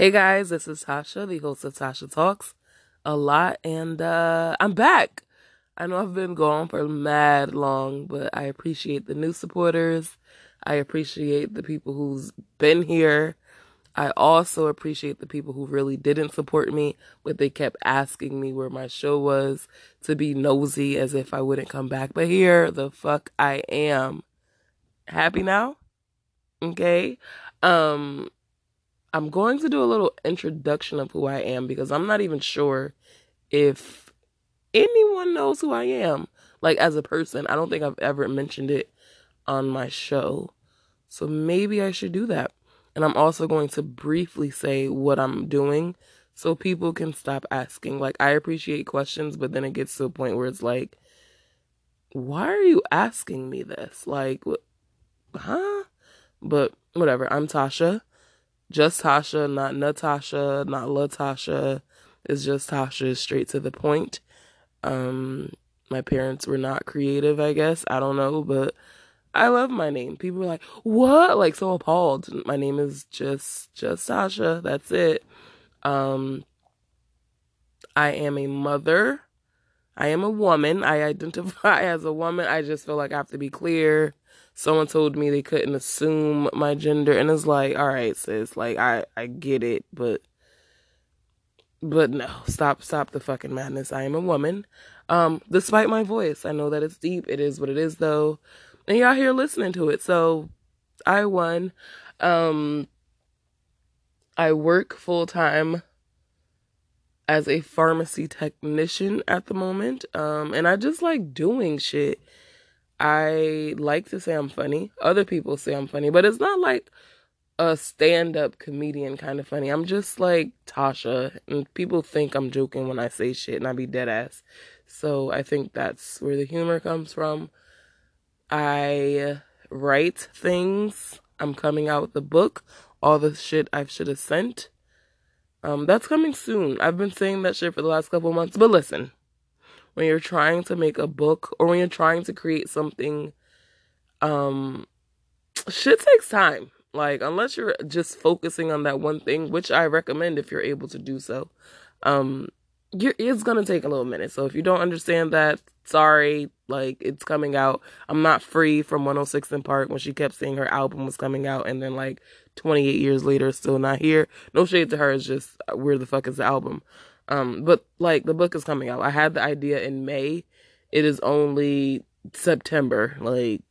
Hey guys, this is Tasha, the host of Tasha Talks a lot, and uh, I'm back. I know I've been gone for mad long, but I appreciate the new supporters. I appreciate the people who's been here. I also appreciate the people who really didn't support me, but they kept asking me where my show was to be nosy as if I wouldn't come back. But here the fuck I am. Happy now? Okay. Um I'm going to do a little introduction of who I am because I'm not even sure if anyone knows who I am. Like as a person, I don't think I've ever mentioned it on my show. So maybe I should do that. And I'm also going to briefly say what I'm doing so people can stop asking. Like, I appreciate questions, but then it gets to a point where it's like, why are you asking me this? Like, what, huh? But whatever. I'm Tasha. Just Tasha, not Natasha, not Latasha. It's just Tasha, straight to the point. Um, my parents were not creative, I guess. I don't know, but I love my name. People are like, "What?" Like so appalled. My name is just just Tasha. That's it. Um, I am a mother. I am a woman. I identify as a woman. I just feel like I have to be clear. Someone told me they couldn't assume my gender, and it's like, all right, sis. Like I I get it, but but no, stop stop the fucking madness. I am a woman. Um, despite my voice, I know that it's deep. It is what it is, though and y'all here listening to it. So I won. Um, I work full time as a pharmacy technician at the moment. Um, and I just like doing shit. I like to say I'm funny. Other people say I'm funny, but it's not like a stand up comedian kind of funny. I'm just like Tasha, and people think I'm joking when I say shit, and I be dead ass. So I think that's where the humor comes from. I write things. I'm coming out with a book. All the shit I should have sent. Um, that's coming soon. I've been saying that shit for the last couple months. But listen, when you're trying to make a book or when you're trying to create something, um, shit takes time. Like unless you're just focusing on that one thing, which I recommend if you're able to do so. Um, it's gonna take a little minute. So if you don't understand that, sorry, like it's coming out. I'm not free from 106 and Park when she kept saying her album was coming out and then like 28 years later still not here. No shade to her, it's just uh, where the fuck is the album? Um, but like the book is coming out. I had the idea in May. It is only September. Like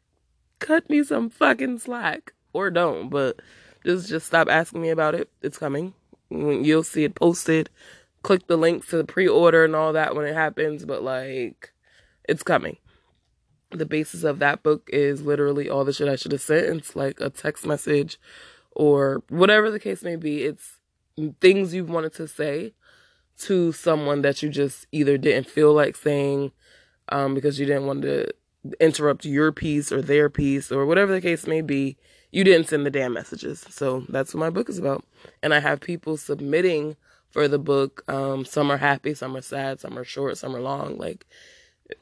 cut me some fucking slack or don't, but just just stop asking me about it. It's coming. You'll see it posted click the links to the pre-order and all that when it happens, but like it's coming. The basis of that book is literally all the shit I should have sent. It's like a text message or whatever the case may be. It's things you've wanted to say to someone that you just either didn't feel like saying um, because you didn't want to interrupt your peace or their peace or whatever the case may be. You didn't send the damn messages. So that's what my book is about. And I have people submitting for the book. Um, some are happy, some are sad, some are short, some are long. Like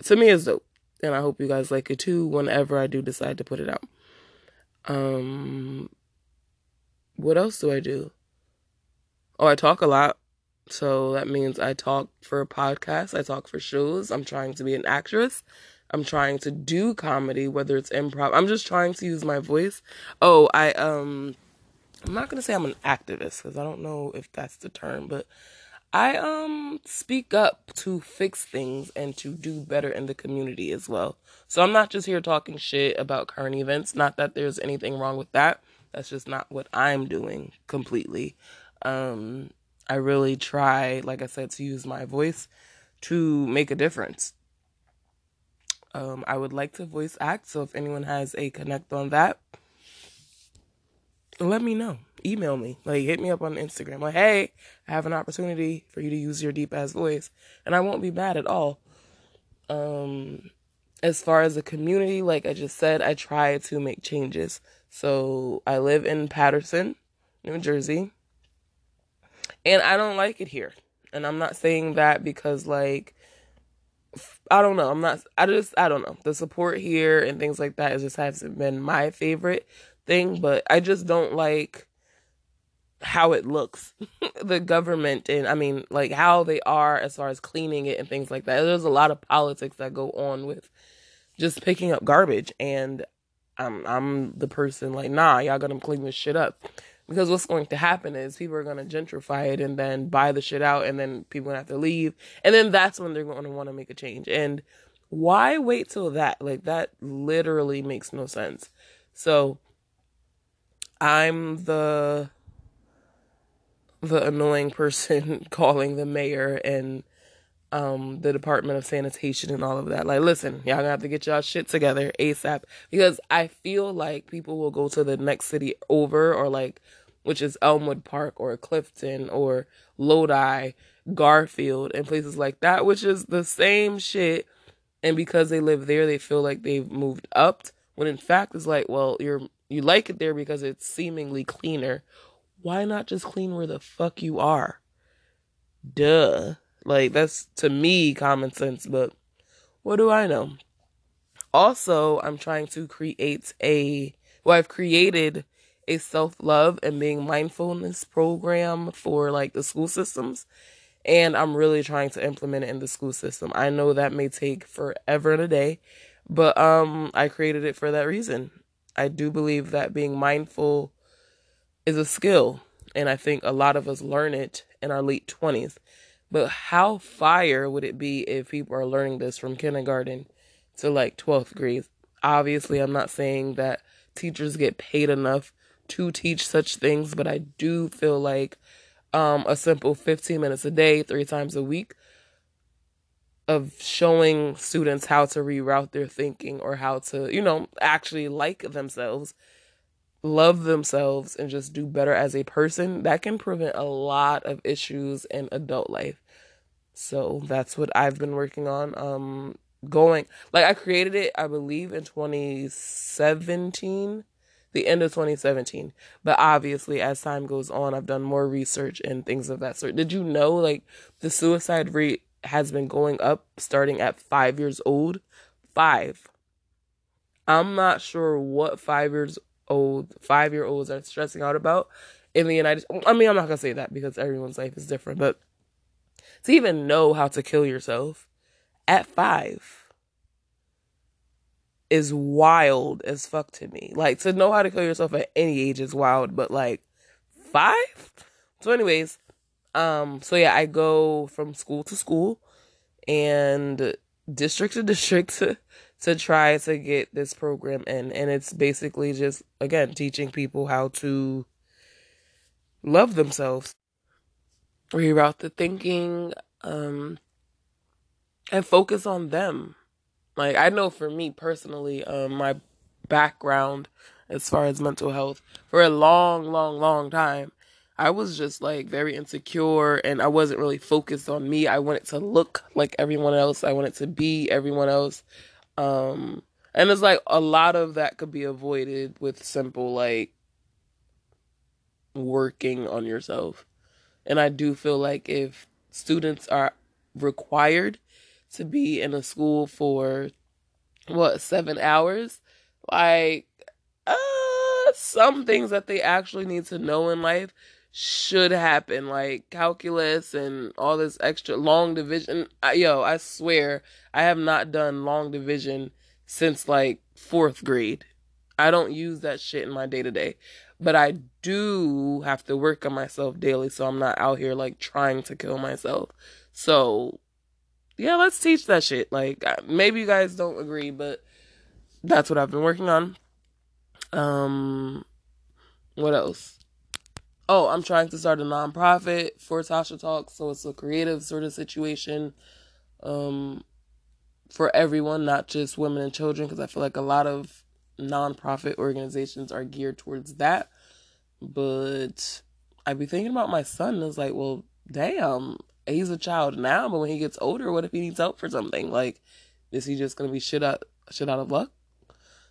to me, it's dope, and I hope you guys like it too. Whenever I do decide to put it out. Um, what else do I do? Oh, I talk a lot. So that means I talk for podcasts, I talk for shows. I'm trying to be an actress. I'm trying to do comedy, whether it's improv. I'm just trying to use my voice. Oh, I um I'm not gonna say I'm an activist because I don't know if that's the term, but I um speak up to fix things and to do better in the community as well. So I'm not just here talking shit about current events. Not that there's anything wrong with that. That's just not what I'm doing completely. Um I really try, like I said, to use my voice to make a difference. Um, I would like to voice act, so if anyone has a connect on that, let me know. Email me. Like hit me up on Instagram. Like, hey, I have an opportunity for you to use your deep ass voice. And I won't be mad at all. Um as far as the community, like I just said, I try to make changes. So I live in Paterson, New Jersey. And I don't like it here. And I'm not saying that because like I don't know. I'm not I just I don't know. The support here and things like that just hasn't been my favorite thing, but I just don't like how it looks, the government, and I mean, like how they are as far as cleaning it and things like that. There's a lot of politics that go on with just picking up garbage, and I'm I'm the person like, nah, y'all gonna clean this shit up. Because what's going to happen is people are going to gentrify it and then buy the shit out, and then people gonna have to leave, and then that's when they're going to want to make a change. And why wait till that? Like that literally makes no sense. So I'm the the annoying person calling the mayor and um the Department of Sanitation and all of that. Like, listen, y'all gonna have to get y'all shit together ASAP because I feel like people will go to the next city over or like which is Elmwood Park or Clifton or Lodi, Garfield and places like that, which is the same shit. And because they live there, they feel like they've moved up. When in fact, it's like, well, you're you like it there because it's seemingly cleaner. Why not just clean where the fuck you are? Duh. Like, that's to me common sense, but what do I know? Also, I'm trying to create a, well, I've created a self love and being mindfulness program for like the school systems. And I'm really trying to implement it in the school system. I know that may take forever and a day, but um I created it for that reason. I do believe that being mindful is a skill, and I think a lot of us learn it in our late 20s. But how fire would it be if people are learning this from kindergarten to like 12th grade? Obviously, I'm not saying that teachers get paid enough to teach such things, but I do feel like um, a simple 15 minutes a day, three times a week of showing students how to reroute their thinking or how to, you know, actually like themselves, love themselves, and just do better as a person, that can prevent a lot of issues in adult life. So that's what I've been working on. Um, going like I created it, I believe, in 2017, the end of 2017. But obviously, as time goes on, I've done more research and things of that sort. Did you know, like, the suicide rate has been going up starting at five years old. Five. I'm not sure what five years old, five year olds are stressing out about in the United I mean, I'm not to say that because everyone's life is different, but to even know how to kill yourself at five is wild as fuck to me. Like, to know how to kill yourself at any age is wild, but like, five? So, anyways, um, so yeah, I go from school to school and district to district to, try to get this program in. And it's basically just, again, teaching people how to love themselves, reroute the thinking, um, and focus on them. Like, I know for me personally, um, my background as far as mental health for a long, long, long time I was just like very insecure and I wasn't really focused on me. I wanted to look like everyone else. I wanted to be everyone else. Um and it's like a lot of that could be avoided with simple like working on yourself. And I do feel like if students are required to be in a school for what, 7 hours, like uh some things that they actually need to know in life should happen, like calculus and all this extra long division. I, yo, I swear, I have not done long division since like fourth grade. I don't use that shit in my day to day, but I do have to work on myself daily, so I'm not out here like trying to kill myself. So, yeah, let's teach that shit. Like, maybe you guys don't agree, but that's what I've been working on. Um, what else? Oh, I'm trying to start a nonprofit for Tasha Talks, so it's a creative sort of situation um, for everyone, not just women and children, because I feel like a lot of nonprofit organizations are geared towards that. But I'd be thinking about my son, and it's like, well, damn, he's a child now, but when he gets older, what if he needs help for something? Like, is he just gonna be shit out shit out of luck?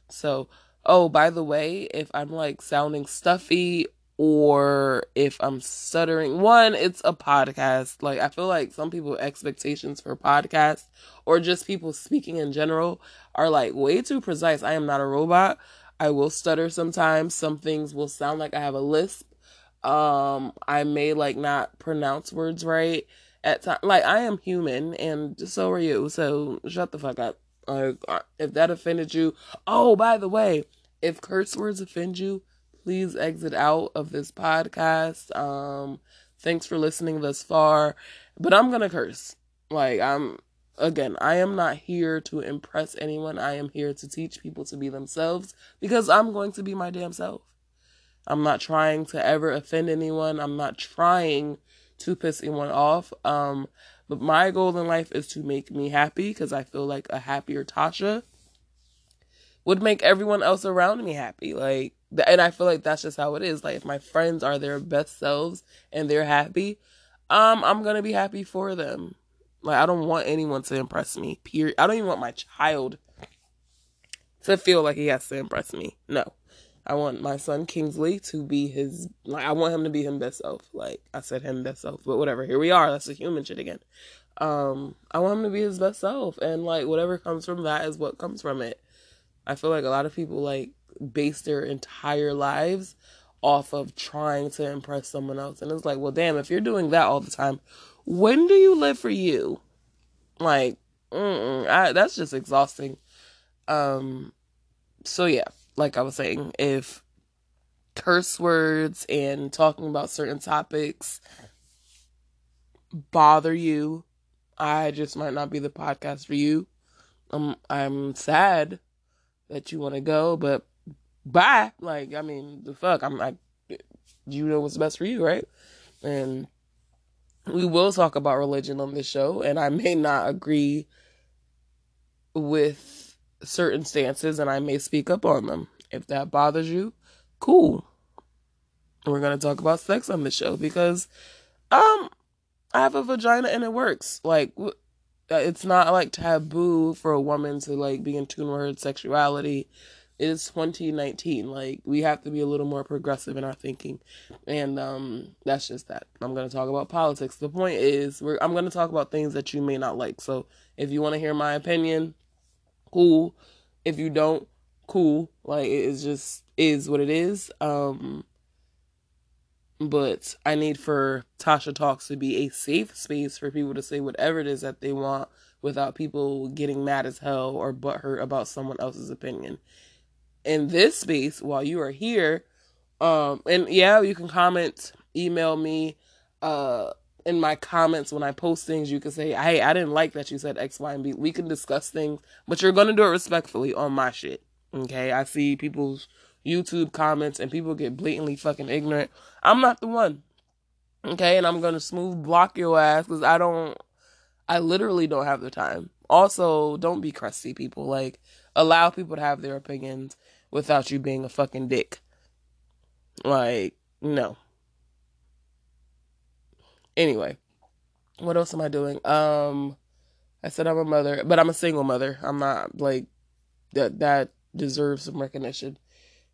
So, oh, by the way, if I'm like sounding stuffy or if I'm stuttering. One, it's a podcast. Like I feel like some people expectations for podcasts or just people speaking in general are like way too precise. I am not a robot. I will stutter sometimes. Some things will sound like I have a lisp. Um, I may like not pronounce words right at time. Like I am human, and so are you. So shut the fuck up. Like if that offended you. Oh, by the way, if curse words offend you, please exit out of this podcast. Um, thanks for listening thus far, but I'm gonna curse. Like I'm again, I am not here to impress anyone. I am here to teach people to be themselves because I'm going to be my damn self. I'm not trying to ever offend anyone. I'm not trying to piss anyone off. Um, but my goal in life is to make me happy because I feel like a happier Tasha would make everyone else around me happy. Like, and I feel like that's just how it is. Like, if my friends are their best selves and they're happy, um, I'm gonna be happy for them. Like, I don't want anyone to impress me. Period. I don't even want my child to feel like he has to impress me. No. I want my son Kingsley to be his like I want him to be his best self. Like I said him best self, but whatever. Here we are. That's the human shit again. Um I want him to be his best self and like whatever comes from that is what comes from it. I feel like a lot of people like base their entire lives off of trying to impress someone else and it's like, well damn, if you're doing that all the time, when do you live for you? Like, I, that's just exhausting. Um so yeah like I was saying, if curse words and talking about certain topics bother you, I just might not be the podcast for you. Um, I'm sad that you want to go, but bye. Like, I mean, the fuck. I'm like, you know what's best for you, right? And we will talk about religion on this show, and I may not agree with certain stances and I may speak up on them. If that bothers you, cool. We're to talk about sex on the show because um I have a vagina and it works. Like it's not like taboo for a woman to like be in tune with her sexuality. It's 2019. Like we have to be a little more progressive in our thinking, and um, that's just that. I'm gonna talk about politics. The point is, we're I'm gonna talk about things that you may not like. So if you want to hear my opinion, cool. If you don't, cool. Like it is just is what it is. Um but I need for Tasha Talks to be a safe space for people to say whatever it is that they want without people getting mad as hell or butthurt about someone else's opinion. In this space, while you are here, um, and yeah, you can comment, email me, uh, in my comments when I post things, you can say, "Hey, I didn't like that you said X, Y, and B." We can discuss things, but you're gonna do it respectfully on my shit. Okay, I see people's YouTube comments and people get blatantly fucking ignorant. I'm not the one. Okay, and I'm gonna smooth block your ass because I don't. I literally don't have the time. Also, don't be crusty, people. Like, allow people to have their opinions without you being a fucking dick. Like, no. Anyway, what else am I doing? Um, I said I'm a mother, but I'm a single mother. I'm not like that. That deserves some recognition.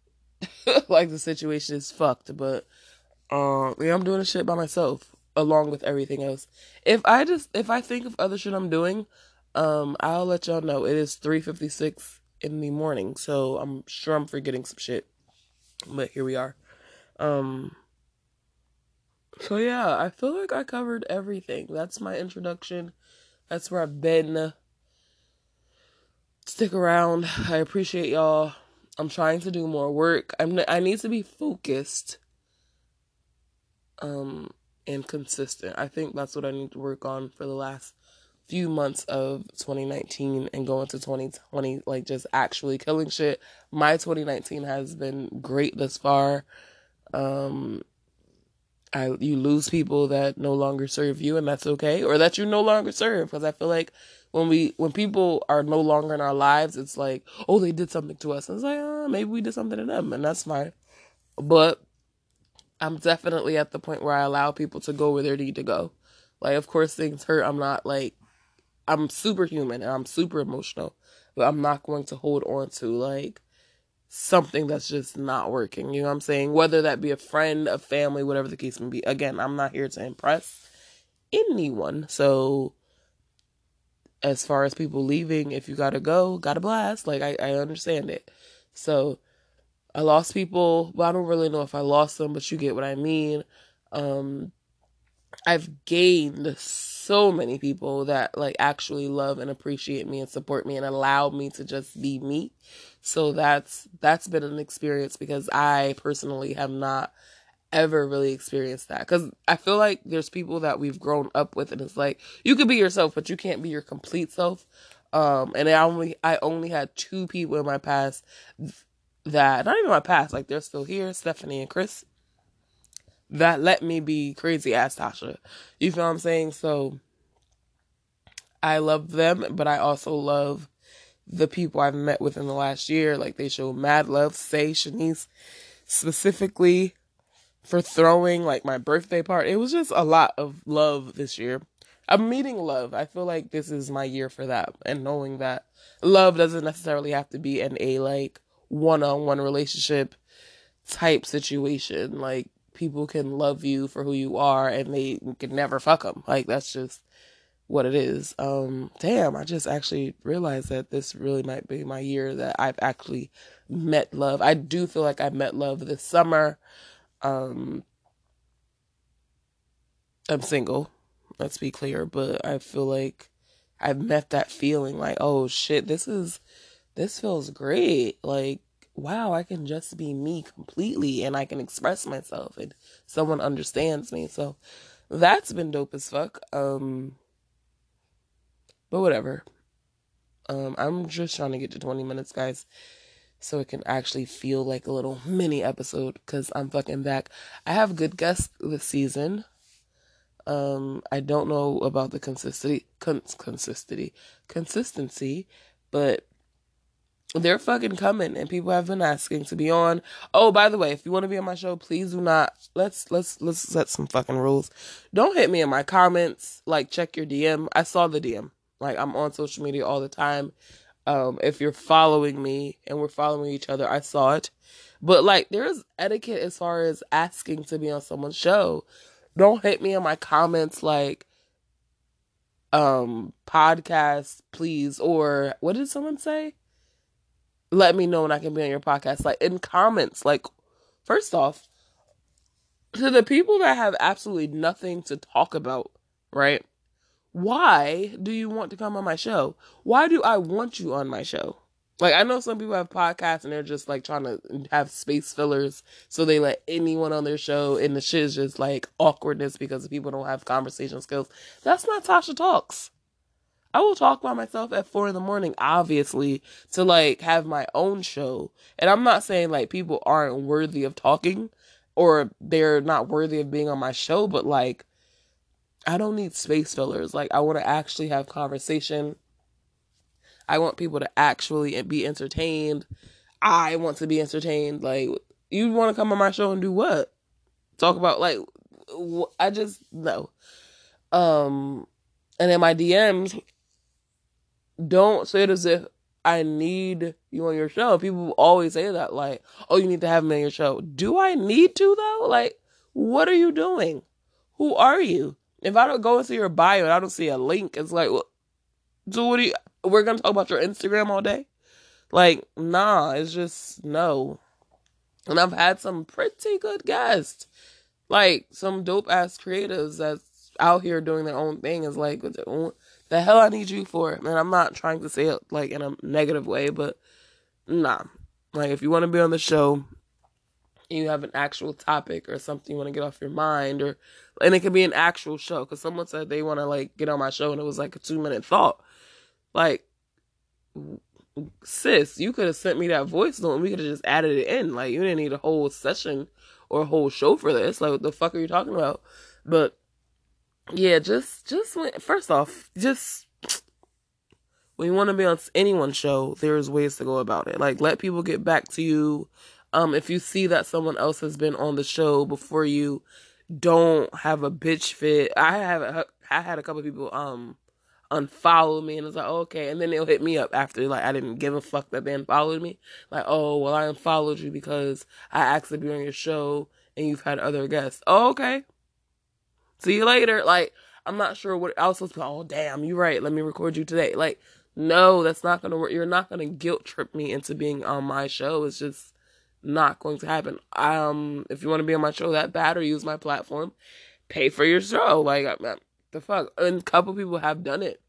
like the situation is fucked, but um, yeah, I'm doing the shit by myself along with everything else. If I just if I think of other shit I'm doing, um, I'll let y'all know. It is 3:56 in the morning, so I'm sure I'm forgetting some shit. But here we are. Um so yeah, I feel like I covered everything. That's my introduction. That's where I've been. Stick around. I appreciate y'all. I'm trying to do more work. I'm I need to be focused um and consistent. I think that's what I need to work on for the last few months of 2019 and going to 2020 like just actually killing shit. My 2019 has been great thus far. Um I you lose people that no longer serve you and that's okay or that you no longer serve because I feel like when we when people are no longer in our lives it's like oh they did something to us and it's like oh, maybe we did something to them and that's fine but I'm definitely at the point where I allow people to go where they need to go like of course things hurt I'm not like I'm superhuman and I'm super emotional but I'm not going to hold on to like something that's just not working. You know what I'm saying? Whether that be a friend, a family, whatever the case may be. Again, I'm not here to impress anyone. So as far as people leaving, if you gotta go, gotta blast. Like I, I understand it. So I lost people, but I don't really know if I lost them, but you get what I mean. Um, I've gained so many people that like actually love and appreciate me and support me and allow me to just be me. So that's that's been an experience because I personally have not ever really experienced that cuz I feel like there's people that we've grown up with and it's like you could be yourself but you can't be your complete self. Um and I only I only had two people in my past that not even my past like they're still here, Stephanie and Chris that let me be crazy ass Tasha. You feel what I'm saying? So I love them, but I also love the people I've met within the last year. Like they show mad love. Say Shanice specifically for throwing like my birthday party. It was just a lot of love this year. I'm meeting love. I feel like this is my year for that. And knowing that love doesn't necessarily have to be in a like one on one relationship type situation. Like people can love you for who you are and they can never fuck them. Like that's just what it is. Um damn, I just actually realized that this really might be my year that I've actually met love. I do feel like I met love this summer. Um I'm single, let's be clear, but I feel like I've met that feeling like, oh shit, this is this feels great. Like wow, I can just be me completely and I can express myself and someone understands me. So that's been dope as fuck. Um but whatever. Um I'm just trying to get to 20 minutes, guys. So it can actually feel like a little mini episode because I'm fucking back. I have good guests this season. Um, I don't know about the consistency, con- consistency, consistency, but they're fucking coming and people have been asking to be on. Oh, by the way, if you want to be on my show, please do not let's let's let's set some fucking rules. Don't hit me in my comments, like check your DM. I saw the DM. Like I'm on social media all the time. Um if you're following me and we're following each other, I saw it. But like there's etiquette as far as asking to be on someone's show. Don't hit me in my comments like um podcast please or what did someone say? Let me know when I can be on your podcast. Like in comments, like first off, to the people that have absolutely nothing to talk about, right? Why do you want to come on my show? Why do I want you on my show? Like I know some people have podcasts and they're just like trying to have space fillers so they let anyone on their show and the shit is just like awkwardness because people don't have conversation skills. That's not Tasha Talks. I will talk by myself at four in the morning, obviously, to like have my own show. And I'm not saying like people aren't worthy of talking or they're not worthy of being on my show, but like I don't need space fillers. Like I want to actually have conversation. I want people to actually be entertained. I want to be entertained. Like you want to come on my show and do what? Talk about like I just no. Um and in my DMs, don't say it as if I need you on your show. People always say that, like, oh, you need to have me on your show. Do I need to, though? Like, what are you doing? Who are you? If I don't go into your bio and I don't see a link, it's like, well, so what do you, we're going to talk about your Instagram all day? Like, nah, it's just no. And I've had some pretty good guests, like some dope ass creatives that's out here doing their own thing. Is like, the hell I need you for? And I'm not trying to say it like in a negative way, but nah. Like if you want to be on the show, you have an actual topic or something you want to get off your mind, or and it could be an actual show. Because someone said they want to like get on my show, and it was like a two minute thought. Like, sis, you could have sent me that voice note, and we could have just added it in. Like, you didn't need a whole session or a whole show for this. Like, what the fuck are you talking about? But yeah, just just when, first off, just when you want to be on anyone's show, there's ways to go about it. Like let people get back to you. Um, if you see that someone else has been on the show before you, don't have a bitch fit. I have I had a couple people um unfollow me and it's like oh, okay, and then they'll hit me up after like I didn't give a fuck that they unfollowed me. Like oh well I unfollowed you because I asked to be on your show and you've had other guests. Oh okay, see you later. Like, I'm not sure what else was. supposed to. Oh, damn, you're right. Let me record you today. Like, no, that's not gonna work. You're not gonna guilt trip me into being on my show. It's just not going to happen. Um, if you want to be on my show that bad or use my platform, pay for your show. Like, the fuck? And a couple people have done it,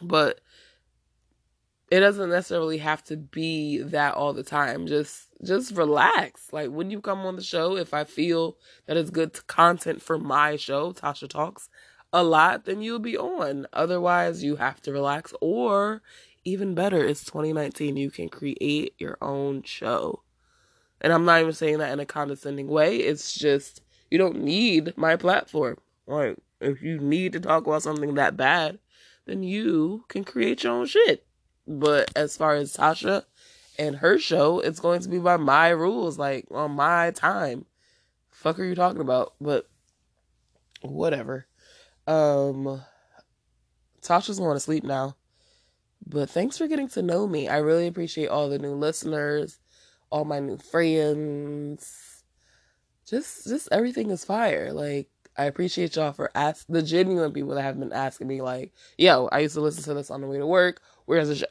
but it doesn't necessarily have to be that all the time. Just just relax. Like when you come on the show, if I feel that it's good content for my show, Tasha Talks, a lot, then you'll be on. Otherwise, you have to relax. Or even better, it's 2019. You can create your own show. And I'm not even saying that in a condescending way. It's just you don't need my platform. Like if you need to talk about something that bad, then you can create your own shit. But as far as Tasha and her show, it's going to be by my rules, like on my time. Fuck are you talking about? But whatever. Um Tasha's going to sleep now. But thanks for getting to know me. I really appreciate all the new listeners, all my new friends. Just just everything is fire. Like I appreciate y'all for ask the genuine people that have been asking me like, yo, I used to listen to this on the way to work. Where's the show?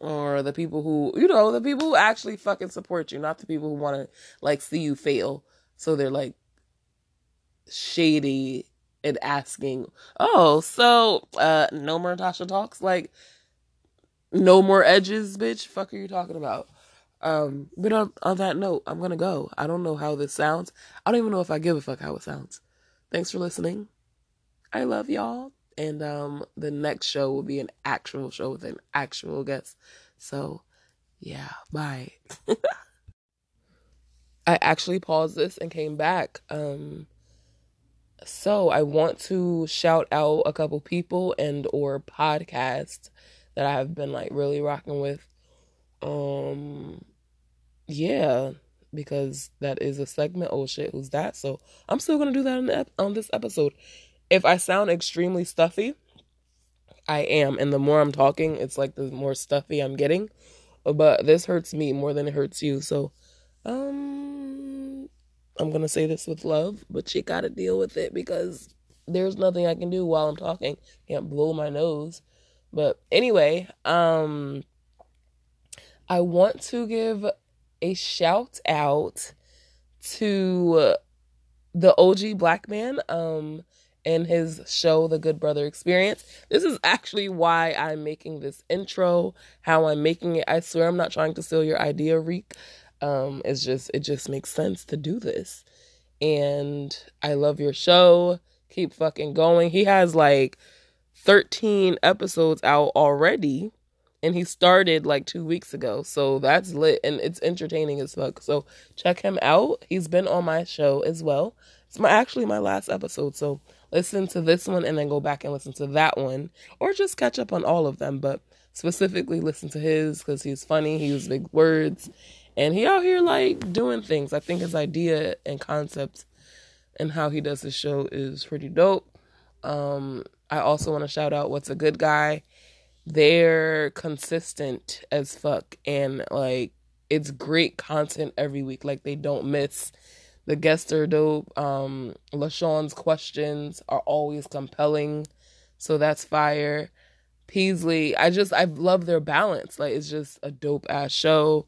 Or the people who, you know, the people who actually fucking support you, not the people who want to like see you fail. So they're like shady and asking, oh, so uh no more Tasha talks, like no more edges, bitch. Fuck are you talking about? Um, but on, on that note, I'm gonna go. I don't know how this sounds. I don't even know if I give a fuck how it sounds. Thanks for listening. I love y'all. And um the next show will be an actual show with an actual guest. So yeah, bye. I actually paused this and came back. Um so I want to shout out a couple people and or podcasts that I have been like really rocking with. Um yeah, because that is a segment. Oh shit, who's that? So I'm still gonna do that on, the, on this episode. If I sound extremely stuffy, I am, and the more I'm talking, it's like the more stuffy I'm getting. But this hurts me more than it hurts you. So, um, I'm gonna say this with love, but you gotta deal with it because there's nothing I can do while I'm talking. Can't blow my nose. But anyway, um, I want to give a shout out to the OG black man um and his show The Good Brother Experience. This is actually why I'm making this intro, how I'm making it. I swear I'm not trying to steal your idea, Reek. Um it's just it just makes sense to do this. And I love your show. Keep fucking going. He has like 13 episodes out already and he started like two weeks ago. So that's lit and it's entertaining as fuck. So check him out. He's been on my show as well. It's my actually my last episode. So listen to this one and then go back and listen to that one, or just catch up on all of them. But specifically listen to his because he's funny. He uses big words, and he out here like doing things. I think his idea and concept and how he does his show is pretty dope. Um, I also want to shout out what's a good guy they're consistent as fuck and like it's great content every week. Like they don't miss. The guests are dope. Um LaShawn's questions are always compelling. So that's fire. Peasley, I just I love their balance. Like it's just a dope ass show.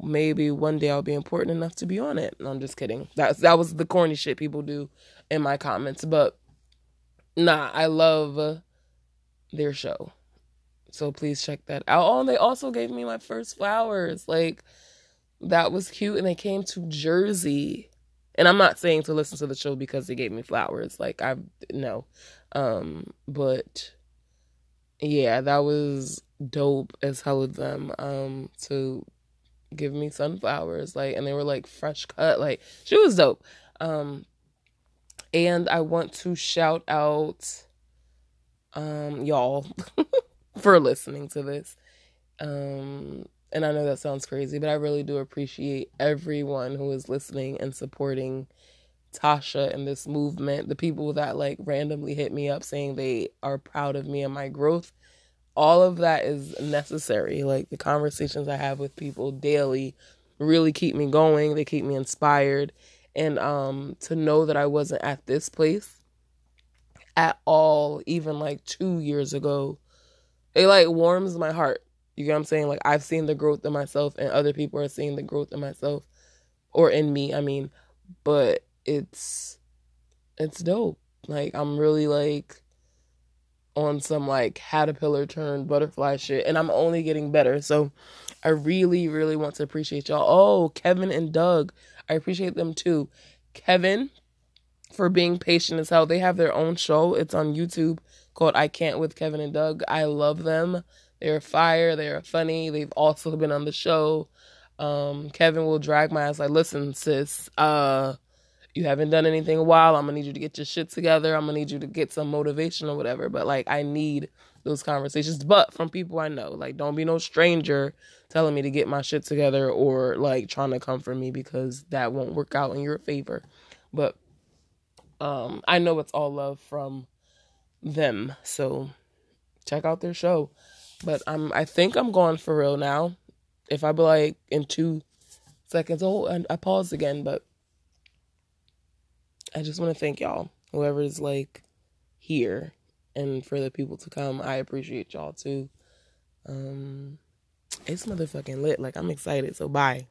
Maybe one day I'll be important enough to be on it. No, I'm just kidding. That's that was the corny shit people do in my comments. But nah, I love their show. So please check that out. Oh, and they also gave me my first flowers. Like that was cute. And they came to Jersey. And I'm not saying to listen to the show because they gave me flowers. Like I no. Um, but yeah, that was dope as hell of them. Um, to give me sunflowers. Like and they were like fresh cut. Like she was dope. Um and I want to shout out um y'all for listening to this. Um, and I know that sounds crazy, but I really do appreciate everyone who is listening and supporting Tasha and this movement. The people that like randomly hit me up saying they are proud of me and my growth. All of that is necessary. Like the conversations I have with people daily really keep me going. They keep me inspired. And um to know that I wasn't at this place at all even like 2 years ago it like warms my heart You get what I'm saying? Like I've seen the growth in myself and other people are seeing the growth in myself or in me, I mean, but it's it's dope. Like I'm really like on some like caterpillar turned butterfly shit and I'm only getting better. So I really really want to appreciate y'all. Oh, Kevin and Doug. I appreciate them too. Kevin for being patient as hell. They have their own show. It's on YouTube called I Can't with Kevin and Doug. I love them. They're fire. They're funny. They've also been on the show. Um, Kevin will drag my ass like, listen, sis, uh, you haven't done anything a while. I'm gonna need you to get your shit together. I'm gonna need you to get some motivation or whatever. But like, I need those conversations, but from people I know. Like, don't be no stranger telling me to get my shit together or like trying to comfort me because that won't work out in your favor. But um, I know it's all love from them. So check out their show. But I'm I think I'm going for real now. If I be like in two seconds, oh, and I paused again, but I just want to thank y'all, whoever's like here, and for the people to come. I appreciate y'all too. Um, it's motherfucking lit. Like I'm excited. So bye.